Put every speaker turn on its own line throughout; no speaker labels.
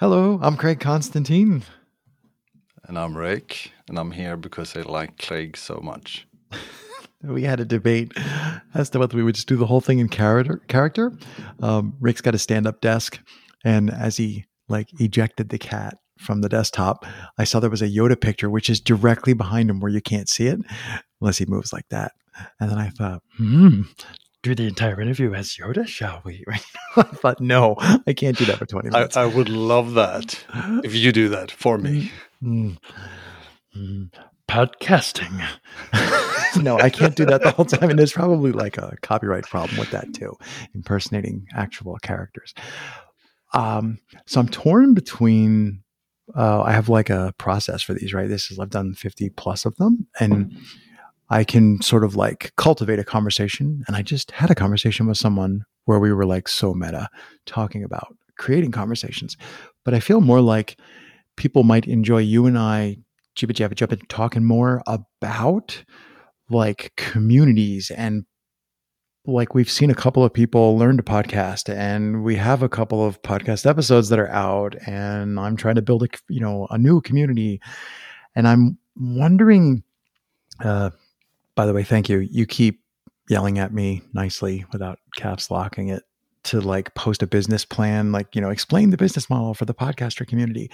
Hello, I'm Craig Constantine.
And I'm Ric, and I'm here because I like Craig so much.
we had a debate as to whether we would just do the whole thing in character. Character. Um, Ric's got a stand-up desk, and as he like ejected the cat from the desktop, I saw there was a Yoda picture, which is directly behind him where you can't see it unless he moves like that. And then I thought, hmm, do the entire interview as Yoda, shall we? I thought, no, I can't do that for 20 minutes.
I, I would love that if you do that for me.
Mm, mm, podcasting. no, I can't do that the whole time. And there's probably like a copyright problem with that too, impersonating actual characters. Um, so I'm torn between uh, I have like a process for these, right? This is I've done 50 plus of them and I can sort of like cultivate a conversation. And I just had a conversation with someone where we were like so meta talking about creating conversations. But I feel more like people might enjoy you and I jibba jabba jabba talking more about like communities and like we've seen a couple of people learn to podcast and we have a couple of podcast episodes that are out and i'm trying to build a you know a new community and i'm wondering uh by the way thank you you keep yelling at me nicely without caps locking it to like post a business plan like you know explain the business model for the podcaster community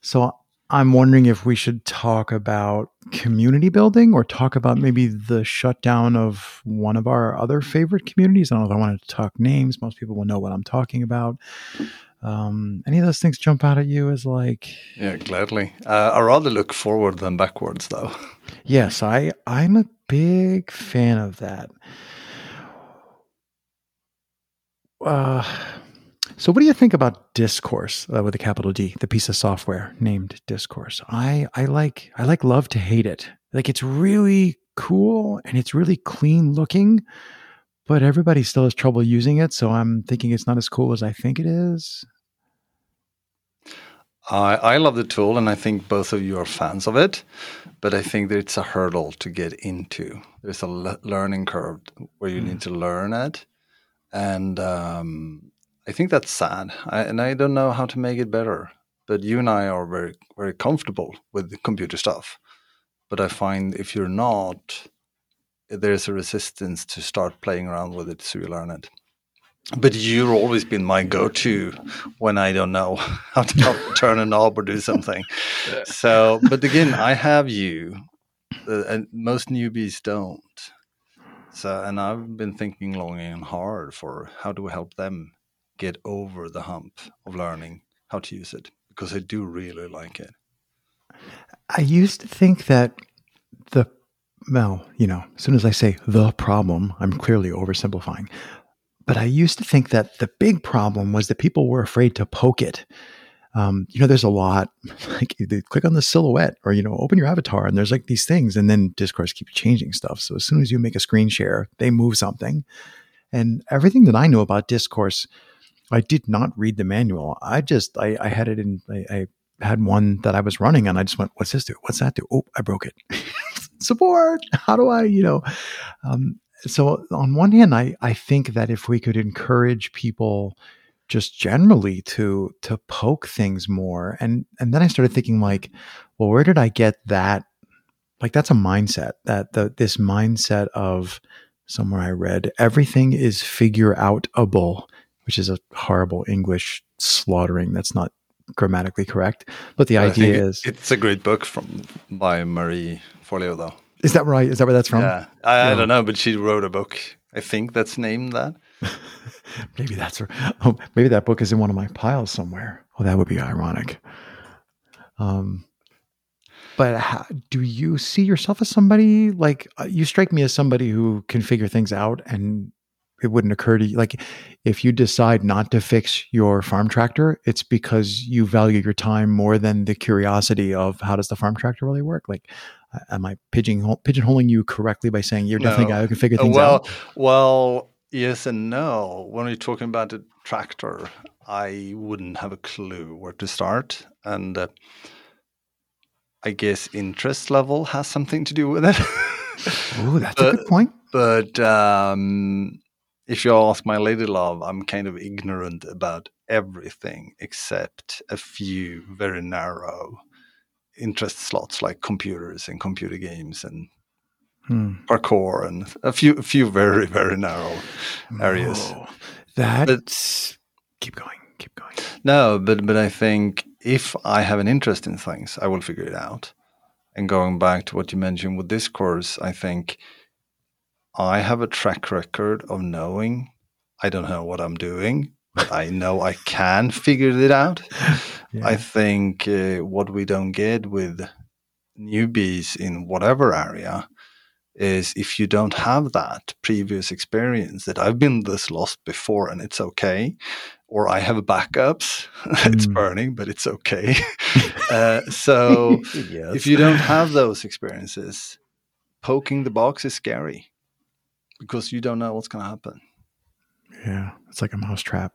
so I'm wondering if we should talk about community building or talk about maybe the shutdown of one of our other favorite communities. I don't know if I wanted to talk names. Most people will know what I'm talking about. Um, any of those things jump out at you as like?
Yeah, gladly. Uh, I rather look forward than backwards, though.
Yes, I I'm a big fan of that. Uh, so, what do you think about Discourse uh, with a capital D, the piece of software named Discourse? I I like I like love to hate it. Like it's really cool and it's really clean looking, but everybody still has trouble using it. So I'm thinking it's not as cool as I think it is.
I I love the tool, and I think both of you are fans of it. But I think that it's a hurdle to get into. There's a le- learning curve where you mm. need to learn it, and um, I think that's sad, I, and I don't know how to make it better. But you and I are very very comfortable with the computer stuff. But I find if you're not, there's a resistance to start playing around with it so you learn it. But you've always been my go-to when I don't know how to turn a knob or do something. So, but again, I have you, uh, and most newbies don't. So, and I've been thinking long and hard for how do we help them get over the hump of learning how to use it because I do really like it.
I used to think that the well, you know, as soon as I say the problem, I'm clearly oversimplifying. But I used to think that the big problem was that people were afraid to poke it. Um, you know, there's a lot like they click on the silhouette or, you know, open your avatar and there's like these things and then discourse keeps changing stuff. So as soon as you make a screen share, they move something. And everything that I know about discourse I did not read the manual. I just I, I had it in I, I, had one that I was running and I just went, what's this do? What's that do? Oh, I broke it. Support. How do I, you know? Um, so on one hand, I I think that if we could encourage people just generally to to poke things more and and then I started thinking like, well, where did I get that? Like that's a mindset that the this mindset of somewhere I read everything is figure outable which is a horrible English slaughtering. That's not grammatically correct. But the idea is
it's a great book from by Marie Forleo, though.
Is that right? Is that where that's from?
Yeah, I, yeah. I don't know, but she wrote a book. I think that's named that.
maybe that's oh, maybe that book is in one of my piles somewhere. Oh, that would be ironic. Um, but how, do you see yourself as somebody like uh, you strike me as somebody who can figure things out and it wouldn't occur to you like if you decide not to fix your farm tractor it's because you value your time more than the curiosity of how does the farm tractor really work like am i pigeonhole, pigeonholing you correctly by saying you're definitely a guy who can figure things
well,
out?
well yes and no. When we're talking about a tractor i wouldn't have a clue where to start. And uh, i guess interest level has something to do with it.
Oh that's but, a good point.
but um, if you ask my lady love, I'm kind of ignorant about everything except a few very narrow interest slots like computers and computer games and hmm. parkour and a few a few very very narrow areas.
Oh, that's keep going, keep going.
No, but but I think if I have an interest in things, I will figure it out. And going back to what you mentioned with Discourse, I think I have a track record of knowing I don't know what I'm doing, but I know I can figure it out. Yeah. I think uh, what we don't get with newbies in whatever area is if you don't have that previous experience that I've been this lost before and it's okay, or I have backups, it's mm. burning, but it's okay. uh, so yes. if you don't have those experiences, poking the box is scary because you don't know what's going to happen.
Yeah, it's like a mousetrap.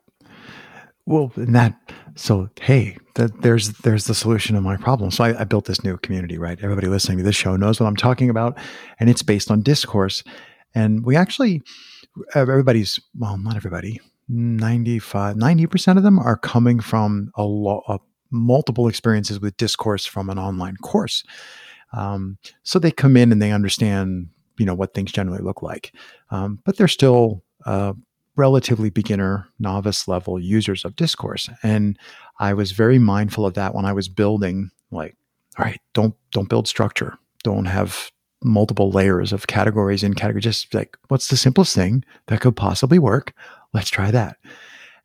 Well, and that so hey, that there's there's the solution to my problem. So I, I built this new community, right? Everybody listening to this show knows what I'm talking about, and it's based on discourse. And we actually, everybody's well, not everybody, 95, 90% of them are coming from a lot multiple experiences with discourse from an online course. Um, so they come in and they understand, you know, what things generally look like, um, but they're still uh, relatively beginner, novice level users of discourse. And I was very mindful of that when I was building. Like, all right, don't don't build structure. Don't have multiple layers of categories in category. Just like, what's the simplest thing that could possibly work? Let's try that.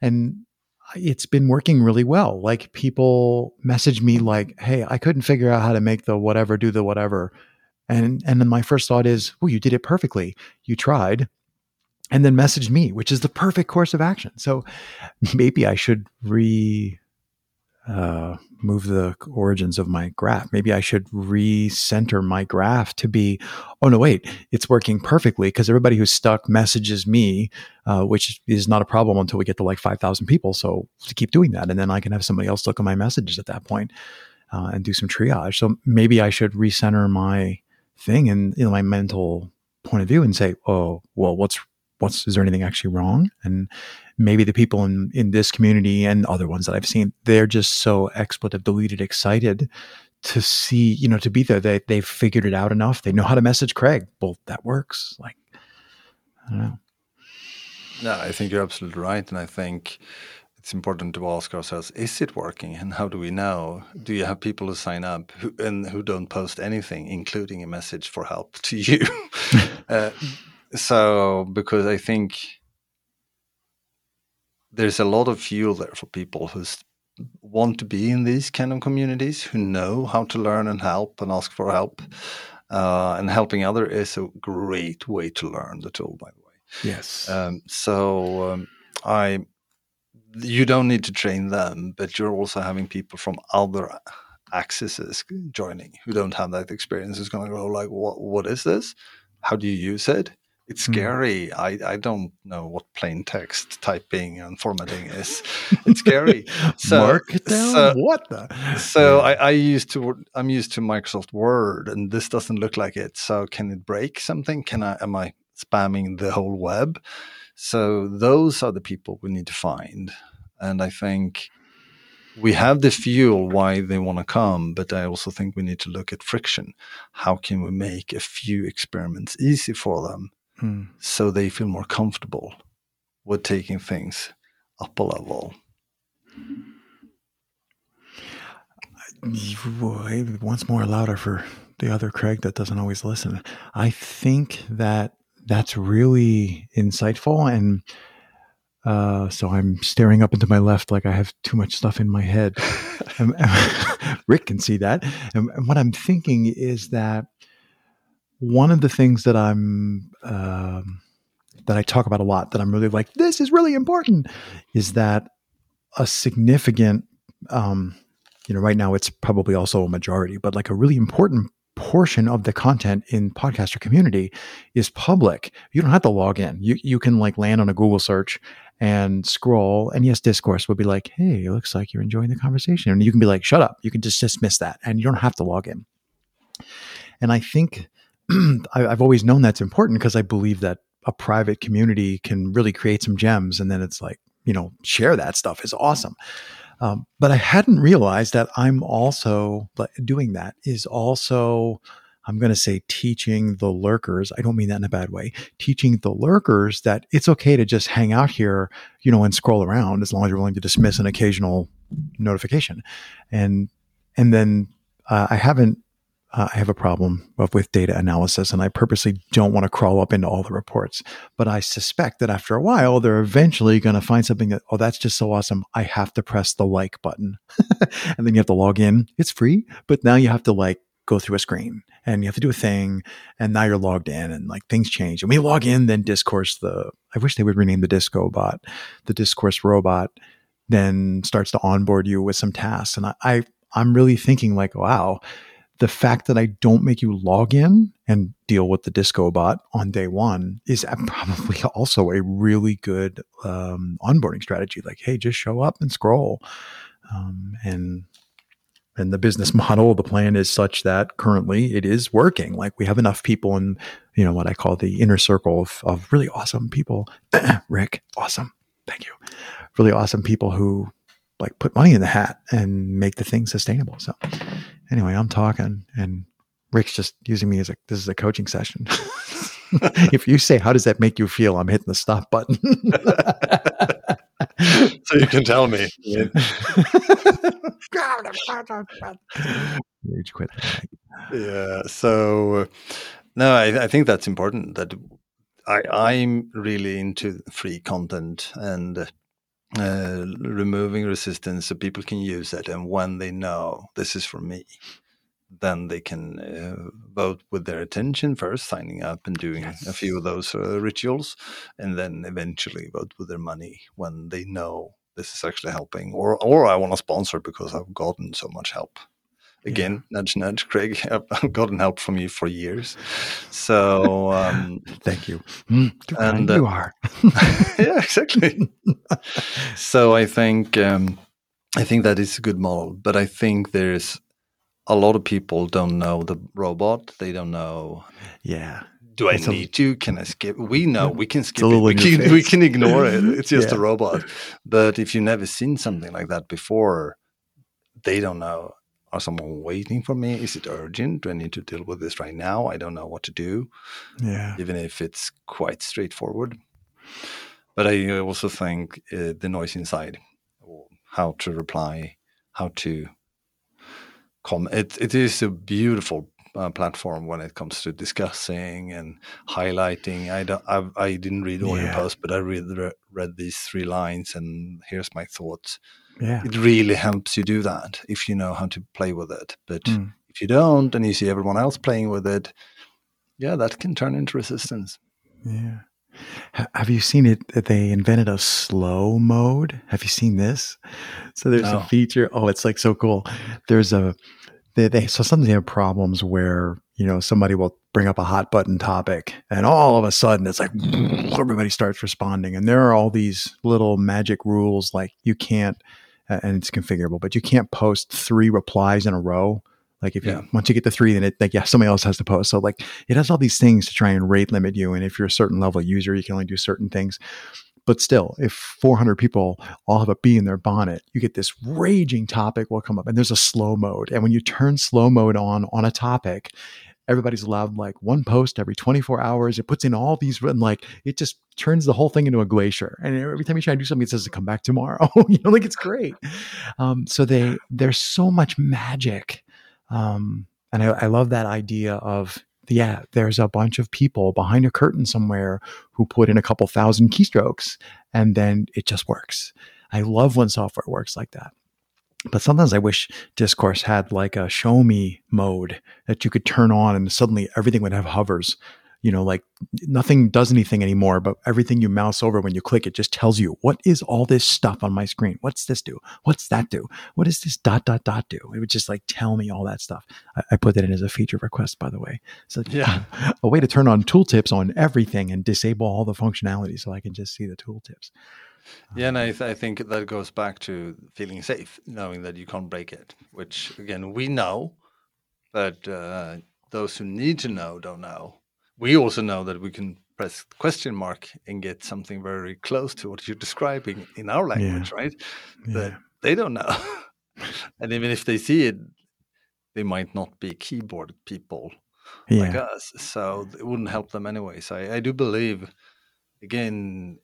And it's been working really well. Like people message me like, "Hey, I couldn't figure out how to make the whatever do the whatever." And and then my first thought is, "Well, you did it perfectly. You tried." And then message me, which is the perfect course of action. So maybe I should re uh, move the origins of my graph. Maybe I should recenter my graph to be, oh no, wait, it's working perfectly because everybody who's stuck messages me, uh, which is not a problem until we get to like 5,000 people. So to keep doing that. And then I can have somebody else look at my messages at that point, uh, and do some triage. So maybe I should recenter my thing and you know, my mental point of view and say, oh, well, what's what's is there anything actually wrong? And maybe the people in in this community and other ones that i've seen they're just so expletive deleted excited to see you know to be there. They, they've figured it out enough. They know how to message craig. Well that works. Like i don't know.
No i think you're absolutely right. And i think it's important to ask ourselves is it working? And how do we know? Do you have people who sign up who, and who don't post anything including a message for help to you? Uh, so because I think there's a lot of fuel there for people who want to be in these kind of communities, who know how to learn and help and ask for help. Uh, and helping other is a great way to learn the tool, by the way.
Yes.
Um, so um, I, you don't need to train them, but you're also having people from other accesses joining who don't have that experience. Is going to go like, what? What is this? How do you use it? It's hmm. scary. Mm. I, I don't know what plain text typing and formatting is. It's scary.
So, Markdown? So, what the?
So. I, I used to I'm used to Microsoft Word, and this doesn't look like it. So can it break something? Can I am I spamming the whole web? So those are the people we need to find, and I think we have the fuel why they want to come, but I also think we need to look at friction. How can we make a few experiments easy for them mm. so they feel more comfortable with taking things up a level.
Once more louder for the other Craig that doesn't always listen. I think that that's really insightful. And uh, so I'm staring up into my left like I have too much stuff in my head. Ric can see that. And, and what I'm thinking is that one of the things that I'm um, that I talk about a lot that I'm really like this is really important is that a significant um, you know right now it's probably also a majority but like a really important portion of the content in podcaster community is public. You don't have to log in. You you can like land on a google search and scroll and yes discourse will be like hey it looks like you're enjoying the conversation and you can be like shut up. You can just dismiss that and you don't have to log in. And i think I, have always known that's important because I believe that a private community can really create some gems and then it's like you know share that stuff is awesome. Um, but i hadn't realized that i'm also doing that is also i'm going to say teaching the lurkers i don't mean that in a bad way teaching the lurkers that it's okay to just hang out here you know and scroll around as long as you're willing to dismiss an occasional notification. And and then uh, i haven't uh, I have a problem with data analysis and I purposely don't want to crawl up into all the reports. But I suspect that after a while, they're eventually going to find something that, oh, that's just so awesome. I have to press the like button. and then you have to log in. It's free, but now you have to like go through a screen and you have to do a thing. And now you're logged in and like things change. And we log in, then discourse the, I wish they would rename the disco bot, the discourse robot then starts to onboard you with some tasks. And I, I I'm really thinking like, wow, the fact that I don't make you log in and deal with the disco bot on day one is probably also a really good um, onboarding strategy. Like, hey, just show up and scroll. Um, and and the business model, the plan is such that currently it is working. Like we have enough people in, you know, what I call the inner circle of, of really awesome people. Ric, awesome. Thank you. Really awesome people who like put money in the hat and make the thing sustainable. So anyway, I'm talking and Ric's just using me as a this is a coaching session. if you say how does that make you feel, I'm hitting the stop button.
so you can tell me.
Quit.
Yeah. So no, I, I think that's important. That I I'm really into free content and uh, removing resistance so people can use it. And when they know this is for me, then they can uh, vote with their attention first, signing up and doing yes. a few of those uh, rituals, and then eventually vote with their money when they know this is actually helping, or or I want to sponsor because I've gotten so much help again yeah. nudge nudge craig i've gotten help from you for years so um,
thank you mm, and uh, you are
yeah exactly so i think um, i think that is a good model but i think there's a lot of people don't know the robot they don't know
yeah
do I it's need a, to? Can I skip? We know we can skip it. We can, we can ignore it. It's just yeah. a robot. But if you've never seen something like that before, they don't know are someone waiting for me? Is it urgent? Do I need to deal with this right now? I don't know what to do.
Yeah.
Even if it's quite straightforward. But I also think uh, the noise inside, how to reply, how to come. It, it is a beautiful uh, platform when it comes to discussing and highlighting. I don't, I, I didn't read all yeah. your posts, but I read read these three lines, and here's my thoughts
yeah.
it really helps you do that if you know how to play with it. But mm. if you don't and you see everyone else playing with it, yeah, that can turn into resistance.
Yeah. Have you seen it? That they invented a slow mode. Have you seen this? So there's no. a feature. Oh, it's like so cool. There's a they, they so sometimes they have problems where you know somebody will bring up a hot button topic and all of a sudden it's like everybody starts responding and there are all these little magic rules like you can't and it's configurable, but you can't post three replies in a row. Like if you once you get to three, then it like yeah, somebody else has to post. So like it has all these things to try and rate limit you. And if you're a certain level user, you can only do certain things. But still, if 400 people all have a bee in their bonnet, you get this raging topic will come up, and there's a slow mode. And when you turn slow mode on on a topic, everybody's allowed like one post every 24 hours. It puts in all these, and like it just turns the whole thing into a glacier. And every time you try to do something, it says to come back tomorrow. you know, like it's great. Um, so they there's so much magic, um, and I, I love that idea of yeah, there's a bunch of people behind a curtain somewhere who put in a couple thousand keystrokes, and then it just works. I love when software works like that. But sometimes I wish Discourse had like a show me mode that you could turn on and suddenly everything would have hovers. You know, like nothing does anything anymore, but everything you mouse over when you click it just tells you what is all this stuff on my screen? What's this do? What's that do? What does this dot dot dot do? It would just like tell me all that stuff. I, I put that in as a feature request, by the way. So yeah, a way to turn on tooltips on everything and disable all the functionality so I can just see the tooltips.
Yeah, and I, th- I think that goes back to feeling safe, knowing that you can't break it, which again, we know, but uh, those who need to know don't know. We also know that we can press question mark and get something very close to what you're describing in our language, yeah. right? But yeah. they don't know. and even if they see it, they might not be keyboard people yeah. like us. So it wouldn't help them anyway. So I, I do believe, again,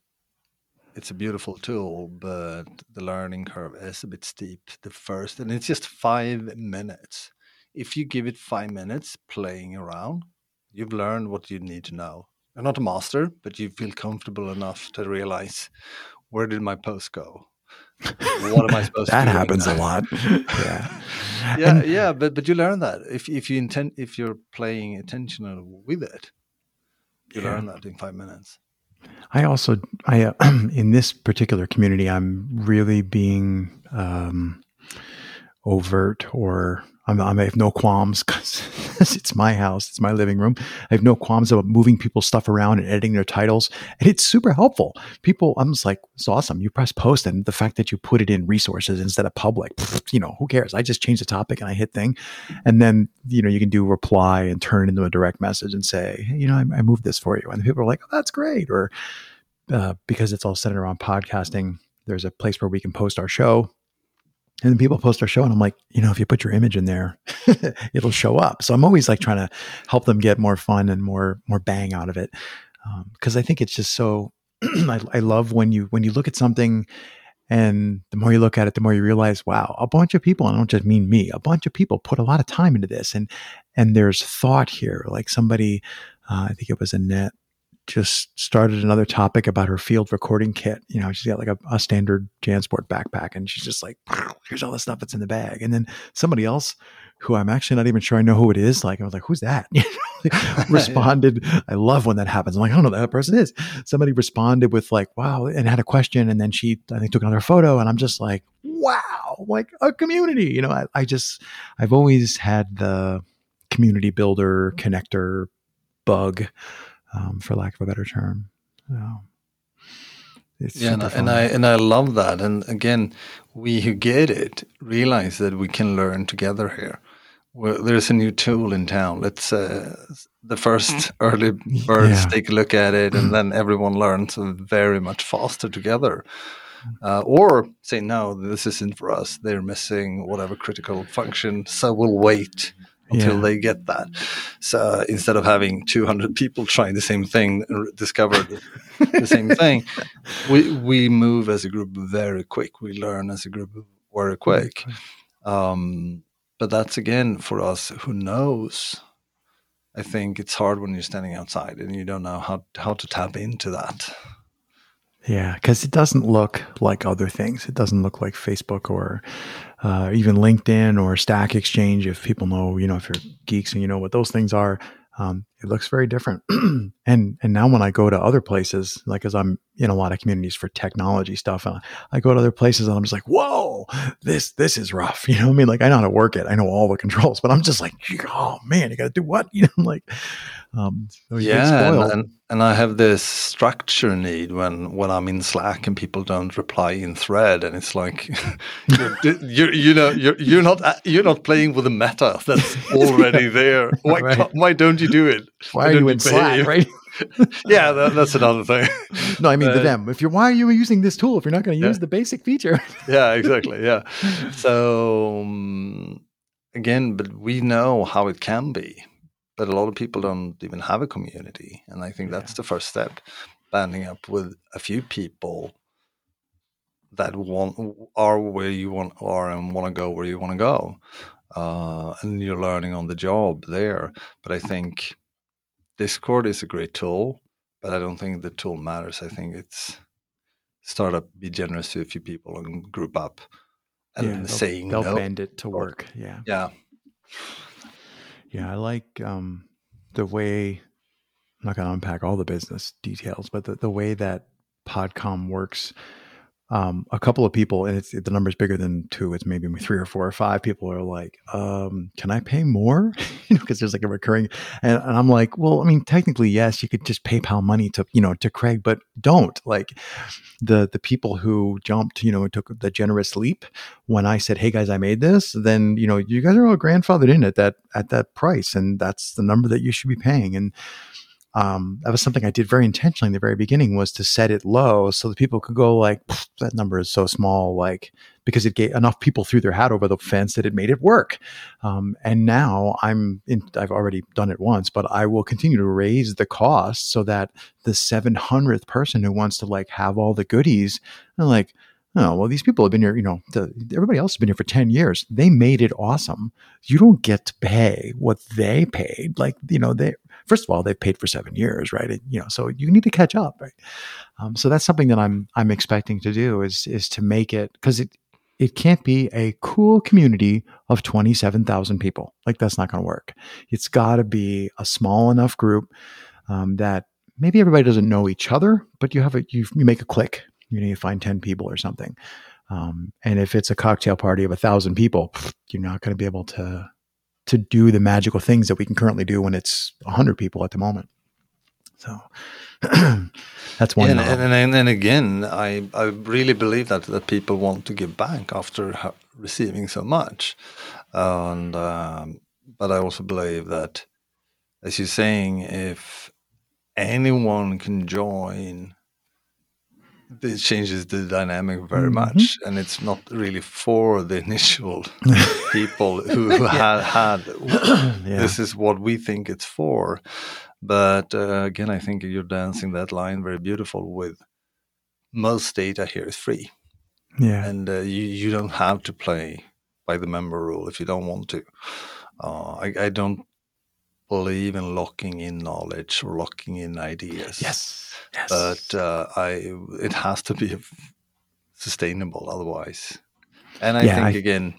it's a beautiful tool, but the learning curve is a bit steep. The first, and it's just five minutes. If you give it five minutes playing around, you've learned what you need to know. You're not a master, but you feel comfortable enough to realize where did my post go? what am I supposed
that
to
That happens a lot. yeah.
Yeah, and, yeah, but but you learn that. If if you intend if you're playing attention with it, you yeah. learn that in five minutes.
I also I uh, in this particular community I'm really being um overt or I'm, I'm, i have no qualms because it's my house, it's my living room. I have no qualms about moving people's stuff around and editing their titles, and it's super helpful. People, I'm just like, it's awesome. You press post, and the fact that you put it in resources instead of public, you know, who cares? I just change the topic and I hit thing, and then you know you can do reply and turn it into a direct message and say, hey, you know, I, I moved this for you, and people are like, oh, that's great, or uh, because it's all centered around podcasting. There's a place where we can post our show and then people post our show, and I'm like, you know, if you put your image in there, it'll show up. So I'm always like trying to help them get more fun and more more bang out of it, because um, I think it's just so. I, I love when you when you look at something, and the more you look at it, the more you realize, wow, a bunch of people. And I don't just mean me. A bunch of people put a lot of time into this, and and there's thought here. Like somebody, uh, I think it was Annette just started another topic about her field recording kit. You know, she's got like a, a standard JanSport backpack and she's just like, here's all the stuff that's in the bag. And then somebody else who I'm actually not even sure I know who it is. Like, I was like, who's that? responded. I love when that happens. I'm like, I don't know who that person is. Somebody responded with like, wow, and had a question. And then she, I think, took another photo. And I'm just like, wow, like a community. You know, I, I just, I've always had the community builder, connector bug um, for lack of a better term. So
yeah, and I, and I, and I love that. And again, we who get it realize that we can learn together here. Well, there's a new tool in town. Let's uh, the first mm. early birds yeah. take a look at it, and mm. then everyone learns very much faster together. Uh, or say no, this isn't for us. They're missing whatever critical function, so we'll wait until yeah. they get that. So instead of having 200 people trying the same thing, discover the, the same thing, we we move as a group very quick. We learn as a group very quick. Um, but that's again for us who knows. I think it's hard when you're standing outside and you don't know how how to tap into that.
Yeah, because it doesn't look like other things. It doesn't look like Facebook or uh, even LinkedIn or Stack Exchange. If people know, you know, if you're geeks and you know what those things are, um, it looks very different. and and now when I go to other places, like as I'm in a lot of communities for technology stuff, and I go to other places and I'm just like, whoa, this this is rough. You know what I mean? Like I know how to work it, I know all the controls, but I'm just like, oh man, you got to do what? You know, I'm like,
um, so yeah, and, and, and I have this structure need when when I'm in Slack and people don't reply in thread, and it's like, you you know you're you're not you're not playing with the meta that's already there. Why right. why don't you do it?
Why, are you in Slack? Right.
yeah, that, that's another thing.
No, I mean uh, to them. If you're, why are you using this tool if you're not going to use yeah. the basic feature?
yeah, exactly. Yeah. So um, again, but we know how it can be but a lot of people don't even have a community and i think that's the first step banding up with a few people that want are where you want are and want to go where you want to go uh, and you're learning on the job there but i think discord is a great tool but i don't think the tool matters i think it's start up be generous to a few people and group up and yeah, saying
they'll
no.
bend it to work yeah
yeah
yeah, I like um, the way. I'm not going to unpack all the business details, but the, the way that Podcom works um, a couple of people, and it's the number's bigger than two. It's maybe three or four or five people are like, um, "Can I pay more?" you know, because there's like a recurring, and, and, I'm like, "Well, I mean, technically, yes, you could just PayPal money to you know to Craig, but don't like the the people who jumped, you know, took the generous leap when I said, "Hey guys, I made this." Then you know, you guys are all grandfathered in at that at that price, and that's the number that you should be paying, and um, that was something I did very intentionally in the very beginning was to set it low so that people could go like that number is so small like because it gave enough people threw their hat over the fence that it made it work. Um, and now I'm in, I've already done it once, but I will continue to raise the cost so that the 700th person who wants to like have all the goodies, and like, oh, well, these people have been here, you know, the, everybody else has been here for 10 years. They made it awesome. You don't get to pay what they paid. Like, you know, they, first of all, they've paid for seven years, right? You know, so you need to catch up, right? Um, so that's something that I'm, I'm expecting to do is, is to make it, cause it, it can't be a cool community of 27,000 people. Like that's not going to work. It's got to be a small enough group um, that maybe everybody doesn't know each other, but you have a you, you make a click. You know, you find 10 people or something. Um, and if it's a cocktail party of a thousand people, you're not going to be able to to do the magical things that we can currently do when it's 100 people at the moment. So that's one.
And, and, and, and, again, I, I really believe that that people want to give back after receiving so much, and um, but I also believe that, as you're saying, if anyone can join, this changes the dynamic very mm-hmm. much, and it's not really for the initial people who yeah. had had. yeah. This is what we think it's for but uh, again, I think you're dancing that line very beautiful with most data here is free.
Yeah.
And uh, you, you don't have to play by the member rule if you don't want to. Uh, I, I don't believe in locking in knowledge or locking in ideas.
Yes. yes.
But uh, I it has to be sustainable otherwise. And I yeah, think I... again,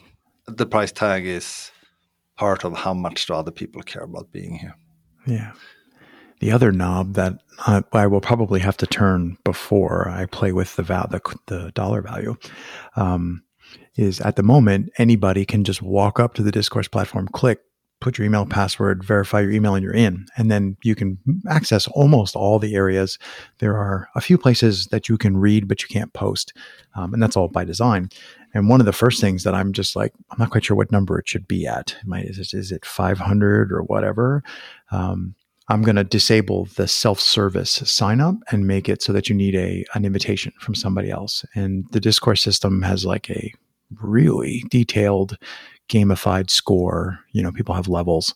the price tag is part of how much do other people care about being here.
Yeah. The other knob that I, I will probably have to turn before I play with the val- the, the dollar value um, is at the moment anybody can just walk up to the discourse platform, click, put your email password, verify your email, and you're in. And then you can access almost all the areas. There are a few places that you can read, but you can't post. Um, and that's all by design. And one of the first things that I'm just like, I'm not quite sure what number it should be at. Is it, is it 500 or whatever? Um, I'm going to disable the self-service sign up and make it so that you need a an invitation from somebody else. And the discourse system has like a really detailed gamified score. You know, people have levels,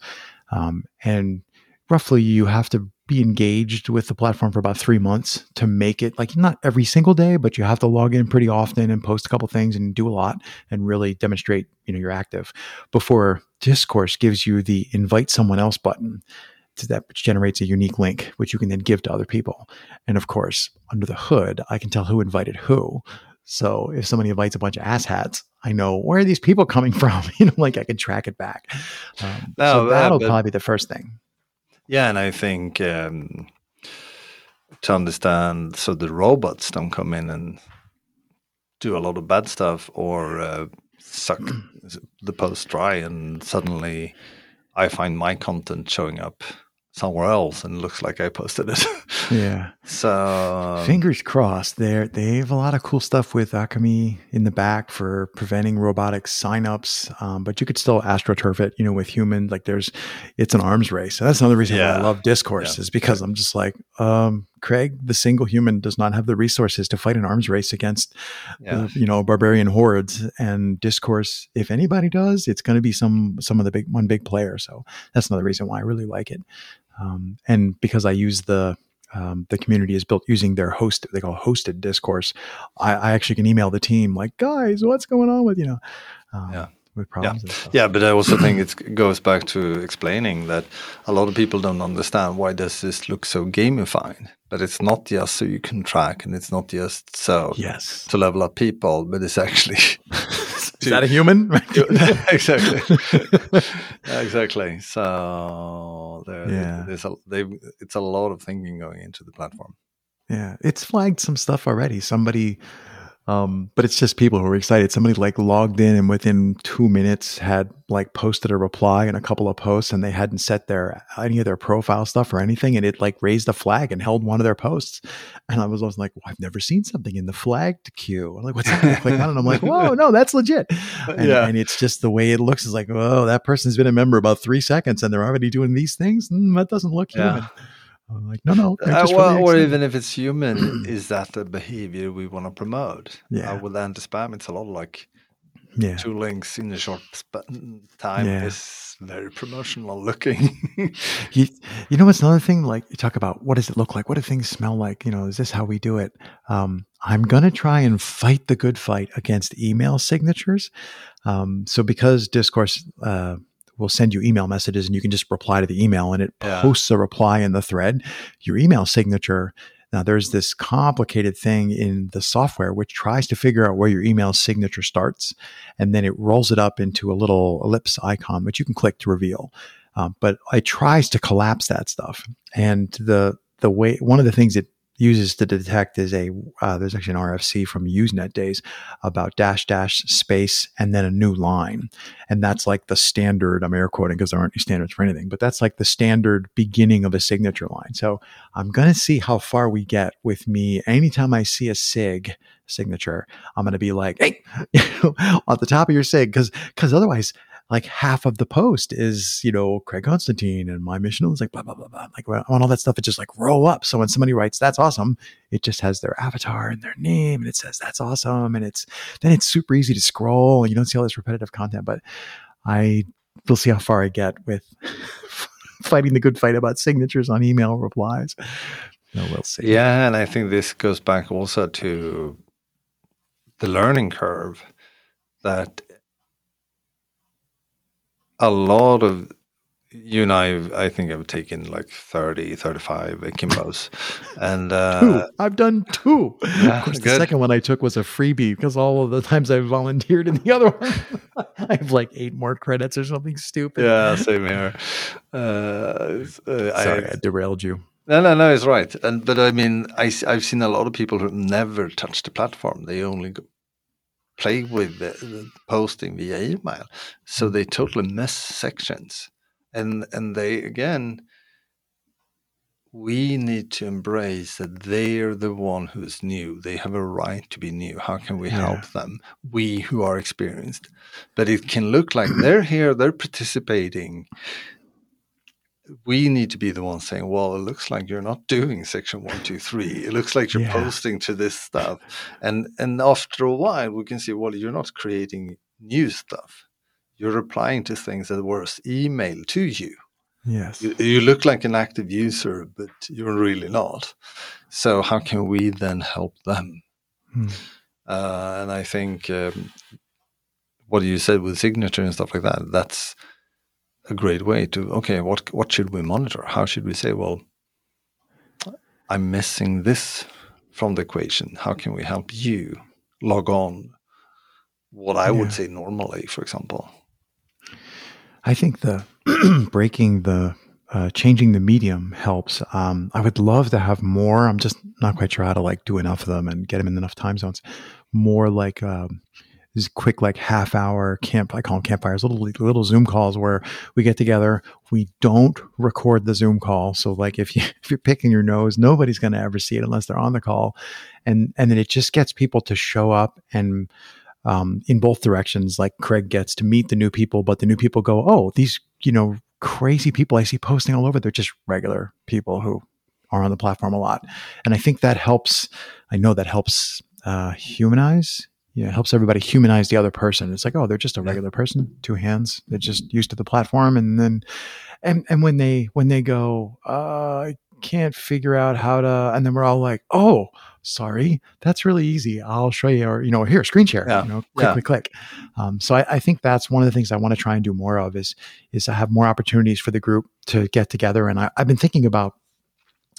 um, and roughly you have to be engaged with the platform for about three months to make it like not every single day, but you have to log in pretty often and post a couple things and do a lot and really demonstrate you know you're active before discourse gives you the invite someone else button to that which generates a unique link, which you can then give to other people. And of course, under the hood, I can tell who invited who. So if somebody invites a bunch of asshats, I know where are these people coming from. you know, like I can track it back. Um, no, so that'll probably be the first thing.
Yeah, and I think um, to understand, so the robots don't come in and do a lot of bad stuff or uh, suck the post dry, and suddenly I find my content showing up somewhere else and it looks like I posted it.
yeah.
So
fingers crossed. There they have a lot of cool stuff with Alchemy in the back for preventing robotic signups. Um, but you could still astroturf it, you know, with human. Like there's, it's an arms race. So that's another reason yeah. why I love discourse yeah. is because I'm just like, um, Craig, the single human does not have the resources to fight an arms race against, yeah. you know, barbarian hordes. And discourse, if anybody does, it's going to be some some of the big one big player. So that's another reason why I really like it. Um, and because I use the um, the community is built using their host they call hosted discourse I, I, actually can email the team like guys what's going on with you know um,
yeah. with problems yeah. yeah but i also think it goes back to explaining that a lot of people don't understand why does this look so gamified but it's not just so you can track and it's not just so
yes.
to level up people but it's actually
Is that a human?
exactly. exactly. So there, yeah. there's a, it's a lot of thinking going into the platform.
Yeah, it's flagged some stuff already. Somebody um, but it's just people who are excited. Somebody like logged in and within two minutes had like posted a reply and a couple of posts and they hadn't set their any of their profile stuff or anything. And it like raised a flag and held one of their posts. And I was always like, well, I've never seen something in the flagged queue. I'm like, what's that like on? And I'm like, whoa, no, that's legit. And, yeah. and it's just the way it looks is like, oh, that person's been a member about three seconds and they're already doing these things. Mm, that doesn't look yeah. human. I'm like, no, no.
Uh, well, or even if it's human, is that the behavior we want to promote?
Yeah.
Uh, with anti-spam, it's a lot like
yeah,
two links in a short sp- time
Yeah.
is very promotional looking.
you, you know what's another thing? Like you talk about what does it look like? What do things smell like? You know, is this how we do it? Um, I'm gonna try and fight the good fight against email signatures. Um, so because Discourse uh, will send you email messages and you can just reply to the email and it
Yeah.
posts a reply in the thread, your email signature. Now there's this complicated thing in the software which tries to figure out where your email signature starts, and then it rolls it up into a little ellipse icon which you can click to reveal. Um, but it tries to collapse that stuff. And the the way one of the things it uses to detect is a uh, there's actually an RFC from Usenet days about dash dash space and then a new line, and that's like the standard. I'm air quoting because there aren't any standards for anything, but that's like the standard beginning of a signature line. So I'm gonna see how far we get with me. Anytime I see a sig signature, I'm gonna be like, hey, you at the top of your sig, because because otherwise like half of the post is, you know, Craig Constantine and my mission is like blah, blah, blah, blah. Like when all that stuff, it just like roll up. So when somebody writes, that's awesome, it just has their avatar and their name and it says, that's awesome. And it's, then it's super easy to scroll and you don't see all this repetitive content. But I will see how far I get with fighting the good fight about signatures on email replies. No, we'll see.
yeah, and I think this goes back also to the learning curve that a lot of you and I, I think I've taken like 30, 35 Akimbos. And uh,
Two. I've done two.
Yeah,
of course, the second one I took was a freebie because all of the times I volunteered in the other one, I have like eight more credits or something stupid.
yeah, same here. Uh, uh,
Sorry,
I,
I derailed you.
No, no, no, it's right. And but I mean, I, have seen a lot of people who never touch the platform. They only go, play with the, the posting via email, so mm. they totally miss sections. And and they again, we need to embrace that they're the one who's new. They have a right to be new. How can we
Yeah.
help them? We who are experienced, but it can look like they're here, they're participating we need to be the ones saying, well, it looks like you're not doing section one, two, three. It looks like you're
Yeah.
posting to this stuff. And and after a while we can see, well, you're not creating new stuff. You're replying to things that were emailed to you.
Yes.
You, you look like an active user, but you're really not. So how can we then help them?
Hmm.
Uh, and I think um, what you said with signature and stuff like that, that's a great way to okay, what what should we monitor? How should we say, well, I'm missing this from the equation. How can we help you log on? What I
Yeah.
would say normally, for example.
I think the breaking the uh, changing the medium helps. Um, I would love to have more. I'm just not quite sure how to like do enough of them and get them in enough time zones. More like um, these quick like half hour camp. I call them campfires, little little Zoom calls where we get together. We don't record the Zoom call, so like if you if you're picking your nose, nobody's going to ever see it unless they're on the call, and and then it just gets people to show up and um, in both directions. Like Craig gets to meet the new people, but the new people go, "Oh, these you know crazy people I see posting all over. They're just regular people who are on the platform a lot." And I think that helps. I know that helps uh, humanize. Yeah, it helps everybody humanize the other person. It's like, oh, they're just a regular person, two hands. They're just used to the platform, and then, and and when they when they go, uh, I can't figure out how to, and then we're all like, oh, sorry, that's really easy. I'll show you, or you know, here, screen share.
Yeah.
You know, click,
Yeah.
click, click. Um, so I, I think that's one of the things I want to try and do more of is is to have more opportunities for the group to get together. And I, I've been thinking about.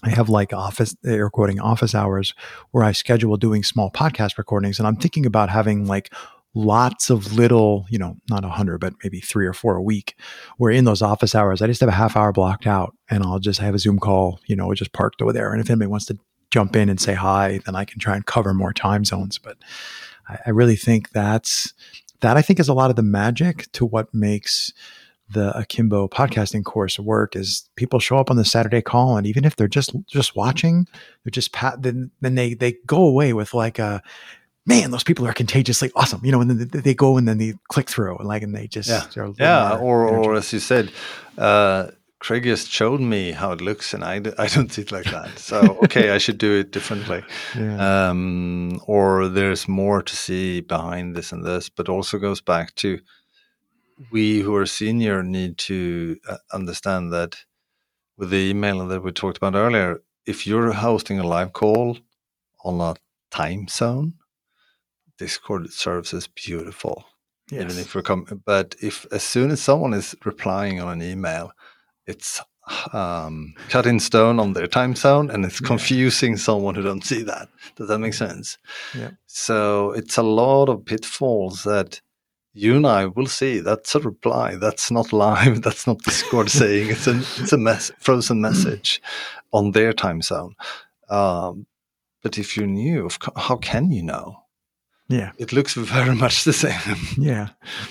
I have like office, air quoting office hours where I schedule doing small podcast recordings. And I'm thinking about having like lots of little, you know, not a hundred, but maybe three or four a week, where in those office hours, I just have a half hour blocked out and I'll just have a Zoom call, you know, just parked over there. And if anybody wants to jump in and say hi, then I can try and cover more time zones. But I, I really think that's, that I think is a lot of the magic to what makes the Akimbo podcasting course work is people show up on the Saturday call and even if they're just just watching, they're just pat then then they they go away with like a man, those people are contagiously awesome, you know, and then they- they go and then they click through and like and they just
Yeah. Yeah, or or as you said, uh, Craig just showed me how it looks, and I, I don't see it like that. So okay, I should do it differently. Yeah. Um, or there's more to see behind this and this, but also goes back to we who are senior need to uh, understand that with the email that we talked about earlier, if you're hosting a live call on a time zone, Discourse serves as beautiful. Yes. Even if we're coming, but if as soon as someone is replying on an email, it's um, cut in stone on their time zone, and it's confusing yeah. someone who don't see that. Does that make sense?
Yeah.
So it's a lot of pitfalls that you and I will see. That's a reply. That's not live. That's not Discourse saying it's a it's a mess, frozen message on their time zone. Um, but if you knew, how can you know?
Yeah.
It looks very much the same.
yeah.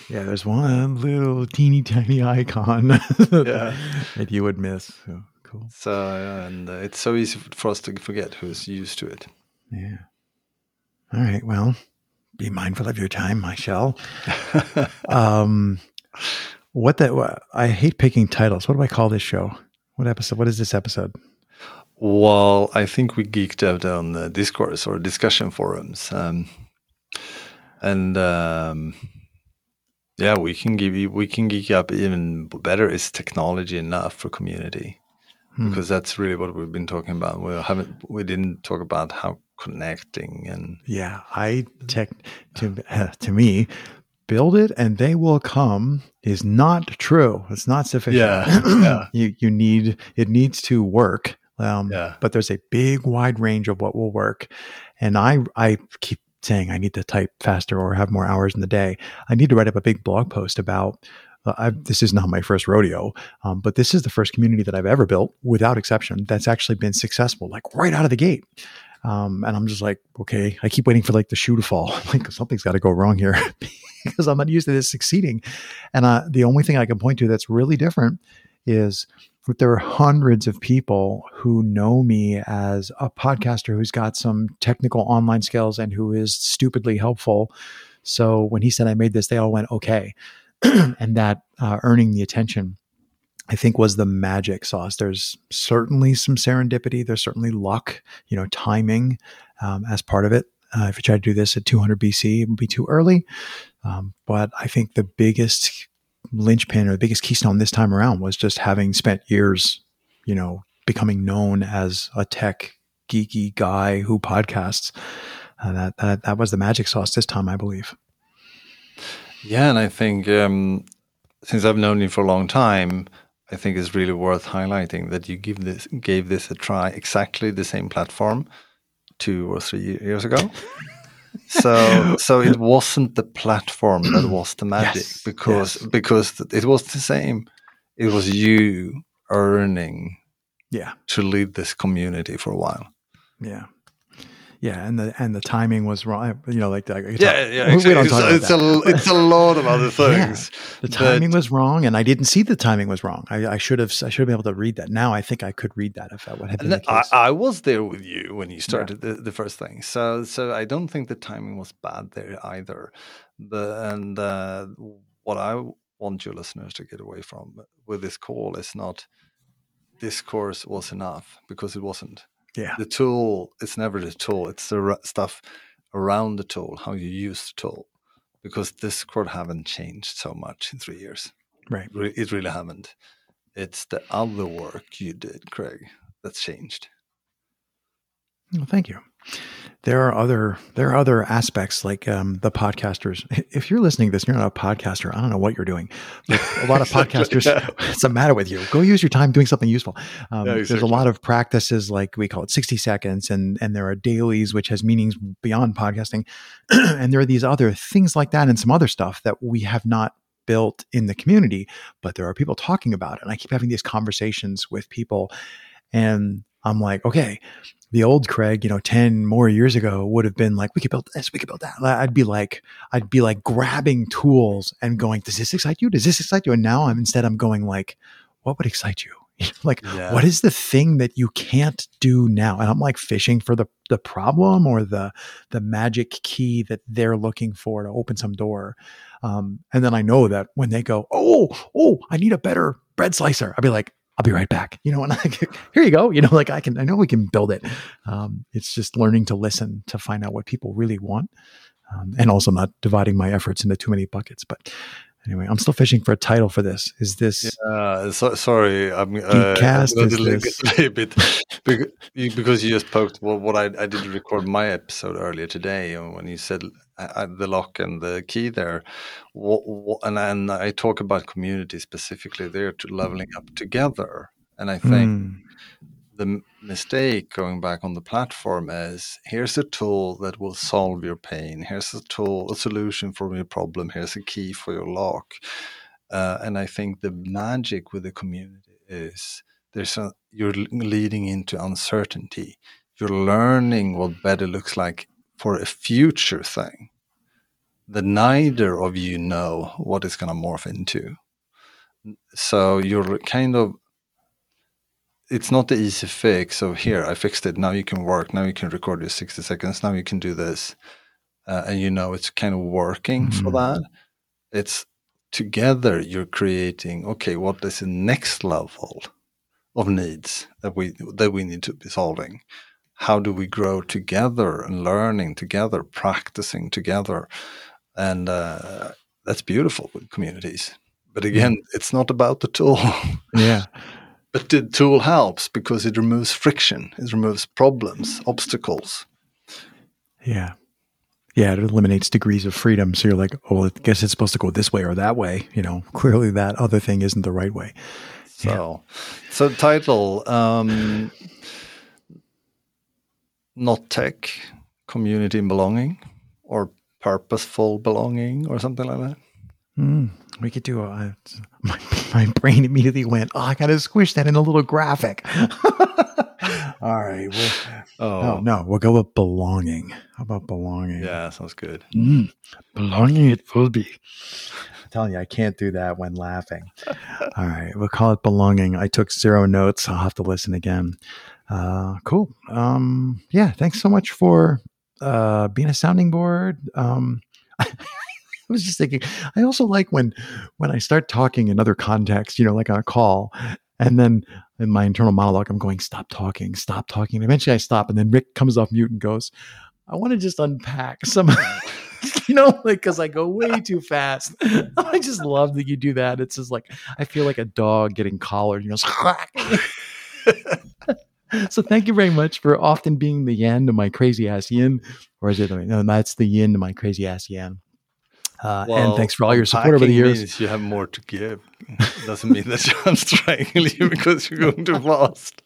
Yeah. There's one little teeny tiny icon yeah. that you would miss. So cool.
So, and uh, it's so easy for us to forget who's used to it.
Yeah. All right. Well, be mindful of your time, Michelle. um, what that I hate picking titles. What do I call this show? What episode? What is this episode?
Well, I think we geeked out on the discourse or discussion forums. Um, and um, yeah, we can give you, we can geek up even better. Is technology enough for community? Hmm. Because that's really what we've been talking about. We haven't, we didn't talk about how connecting and
yeah, I tech to uh, to me, build it and they will come is not true. It's not sufficient.
Yeah, yeah.
you you need it needs to work. Um, yeah. But there's a big wide range of what will work, and I I keep saying I need to type faster or have more hours in the day. I need to write up a big blog post about. Uh, this is not my first rodeo, um, but this is the first community that I've ever built, without exception, that's actually been successful, like right out of the gate. Um, and I'm just like, okay, I keep waiting for like the shoe to fall. like something's got to go wrong here because I'm not used to this succeeding. And uh, the only thing I can point to that's really different is that there are hundreds of people who know me as a podcaster who's got some technical online skills and who is stupidly helpful. So when he said I made this, they all went okay, and that uh, earning the attention. I think was the magic sauce. There's certainly some serendipity. There's certainly luck, you know, timing um, as part of it. Uh, if you try to do this at 200 BC, it would be too early. Um, but I think the biggest linchpin or the biggest keystone this time around was just having spent years, you know, becoming known as a tech geeky guy who podcasts. Uh, that, that that was the magic sauce this time, I believe.
Yeah, and I think um, since I've known you for a long time, I think is really worth highlighting that you give this gave this a try exactly the same platform two or three years ago. so so it wasn't the platform that was the magic yes, because yes. because it was the same it was you earning
yeah
to lead this community for a while
yeah yeah, and the and the timing was wrong. You know, like, like
yeah, yeah, exactly. it's, it's a it's a lot of other things.
Yeah. The timing was wrong, and I didn't see the timing was wrong. I, I, should have I should have been able to read that. Now I think I could read that if that would have been the case.
I, I, was there with you when you started yeah. the, the first thing, so so I don't think the timing was bad there either. The and uh, what I want your listeners to get away from with this call is not Discourse was enough because it wasn't
yeah.
The tool, it's never the tool, it's the stuff around the tool, how you use the tool. Because this Discourse haven't changed so much in three years.
Right.
It really haven't. It's the other work you did, Craig, that's changed.
Well, thank you there are other there are other aspects like um, the podcasters. If you're listening to this, you're not a podcaster. I don't know what you're doing. But a lot of podcasters, yeah. what's the matter with you? Go use your time doing something useful. Um. There's a lot of practices like we call it 60 seconds, and and there are dailies which has meanings beyond podcasting, and there are these other things like that and some other stuff that we have not built in the community, but there are people talking about it. And I keep having these conversations with people, and I'm like, okay, the old Craig, you know, 10 more years ago would have been like, we could build this, we could build that. I'd be like, I'd be like grabbing tools and going, does this excite you? Does this excite you? And now I'm instead, I'm going like, what would excite you? like, yeah. what is the thing that you can't do now? And I'm like fishing for the, the problem or the, the magic key that they're looking for to open some door. Um, and then I know that when they go, oh, oh, I need a better bread slicer, I'd be like, I'll be right back. You know, and I, here you go. You know, like I can, I know we can build it. Um, it's just learning to listen to find out what people really want, um, and also not dividing my efforts into too many buckets. But anyway, I'm still fishing for a title for this. Is this?
Uh, so, sorry, I'm uh,
cast
I'm
is
gonna
this?
a little bit because you, just poked well, what I, I did record my episode earlier today, when you said uh, uh, the lock and the key there, what, what, and and I talk about community specifically there to leveling up together, and I think
Mm,
the mistake going back on the platform is here's a tool that will solve your pain. Here's a tool a solution for your problem. Here's a key for your lock. Uh, and i think the magic with the community is there's a you're leading into uncertainty. You're learning what better looks like for a future thing. That neither of you know what it's going to morph into. So you're kind of it's not the easy fix. Of here i fixed it. Now you can work. Now you can record your 60 seconds. Now you can do this. Uh, and you know it's kind of working for
Mhm.
that. It's together you're creating okay what is the next level of needs that we that we need to be solving? How do we grow together and learning together practicing together? And uh, that's beautiful with communities. But again it's not about the tool.
Yeah.
But the tool helps because it removes friction, it removes problems, obstacles.
Yeah. Yeah, it eliminates degrees of freedom. So you're like, oh, well, I guess it's supposed to go this way or that way. You know, clearly that other thing isn't the right way.
So, so title, um, not tech, community and belonging, or purposeful belonging, or something like that.
Mm, we could do a. My, my brain immediately went, oh, I got to squish that in a little graphic. All right. Well,
Oh,
oh, no, we'll go with belonging. How about belonging?
yeah, sounds good.
Mm, belonging it will be. I'm telling you, I can't do that when laughing. All right, we'll call it belonging. I took zero notes. I'll have to listen again. Uh, cool. Um, yeah, thanks so much for uh, being a sounding board. Um, I was just thinking. I also like when when I start talking in other contexts. You know, like on a call, and then in my internal monologue, I'm going, "Stop talking, stop talking." And eventually, I stop, and then Ric comes off mute and goes, "I want to just unpack some." you know, like because I go way too fast. I just love that you do that. It's just like I feel like a dog getting collared. You know. so thank you very much for often being the yin to my crazy ass yin, or is it? No, that's the yin to my crazy ass yin. Uh, and thanks for all your support over the years.
you have more to give. Doesn't mean that I'm strangling you because you're going too fast.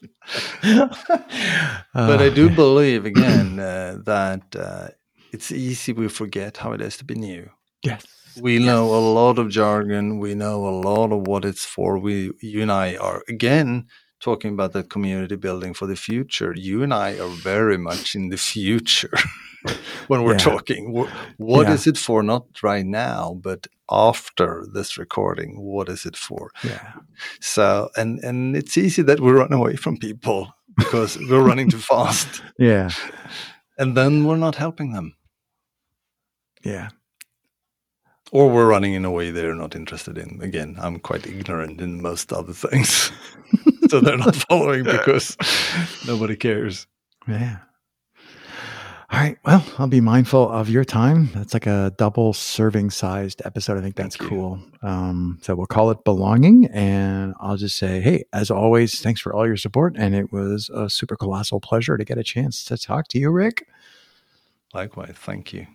but I
Uh,
do believe again uh, that uh, it's easy we forget how it is to be new.
yes.
We know a lot of jargon. We know a lot of what it's for. We, you and I are again talking about that community building for the future. You and I are very much in the future when we're
Yeah.
talking. Wh- What
Yeah.
is it for? Not right now, but after this recording. What is it for?
Yeah.
So, and and it's easy that we run away from people because we're running too fast,
Yeah.
and then we're not helping them.
Yeah.
or we're running in a way they're not interested in. Again, I'm quite ignorant in most other things, so they're not following because nobody cares.
Yeah. All right. Well, I'll be mindful of your time. That's like a double serving sized episode. I think that's cool. Um, so we'll call it belonging. And I'll just say, hey, as always, thanks for all your support. And it was a super colossal pleasure to get a chance to talk to you, Ric.
Likewise, thank you.